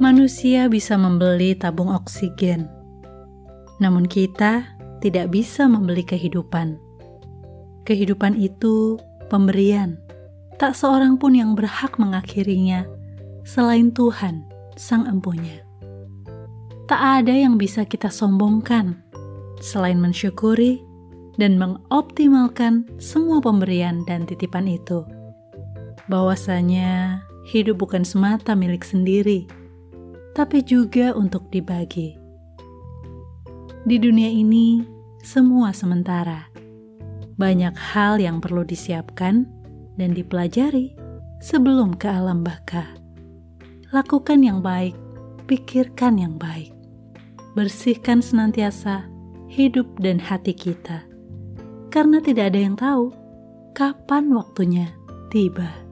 Manusia bisa membeli tabung oksigen, namun kita tidak bisa membeli kehidupan. Kehidupan itu pemberian, tak seorang pun yang berhak mengakhirinya selain Tuhan, Sang Empunya. Tak ada yang bisa kita sombongkan selain mensyukuri dan mengoptimalkan semua pemberian dan titipan itu. Bahwasanya hidup bukan semata milik sendiri, tapi juga untuk dibagi. Di dunia ini, semua sementara. Banyak hal yang perlu disiapkan dan dipelajari sebelum ke alam baka. Lakukan yang baik, pikirkan yang baik. Bersihkan senantiasa hidup dan hati kita. Karena tidak ada yang tahu kapan waktunya tiba.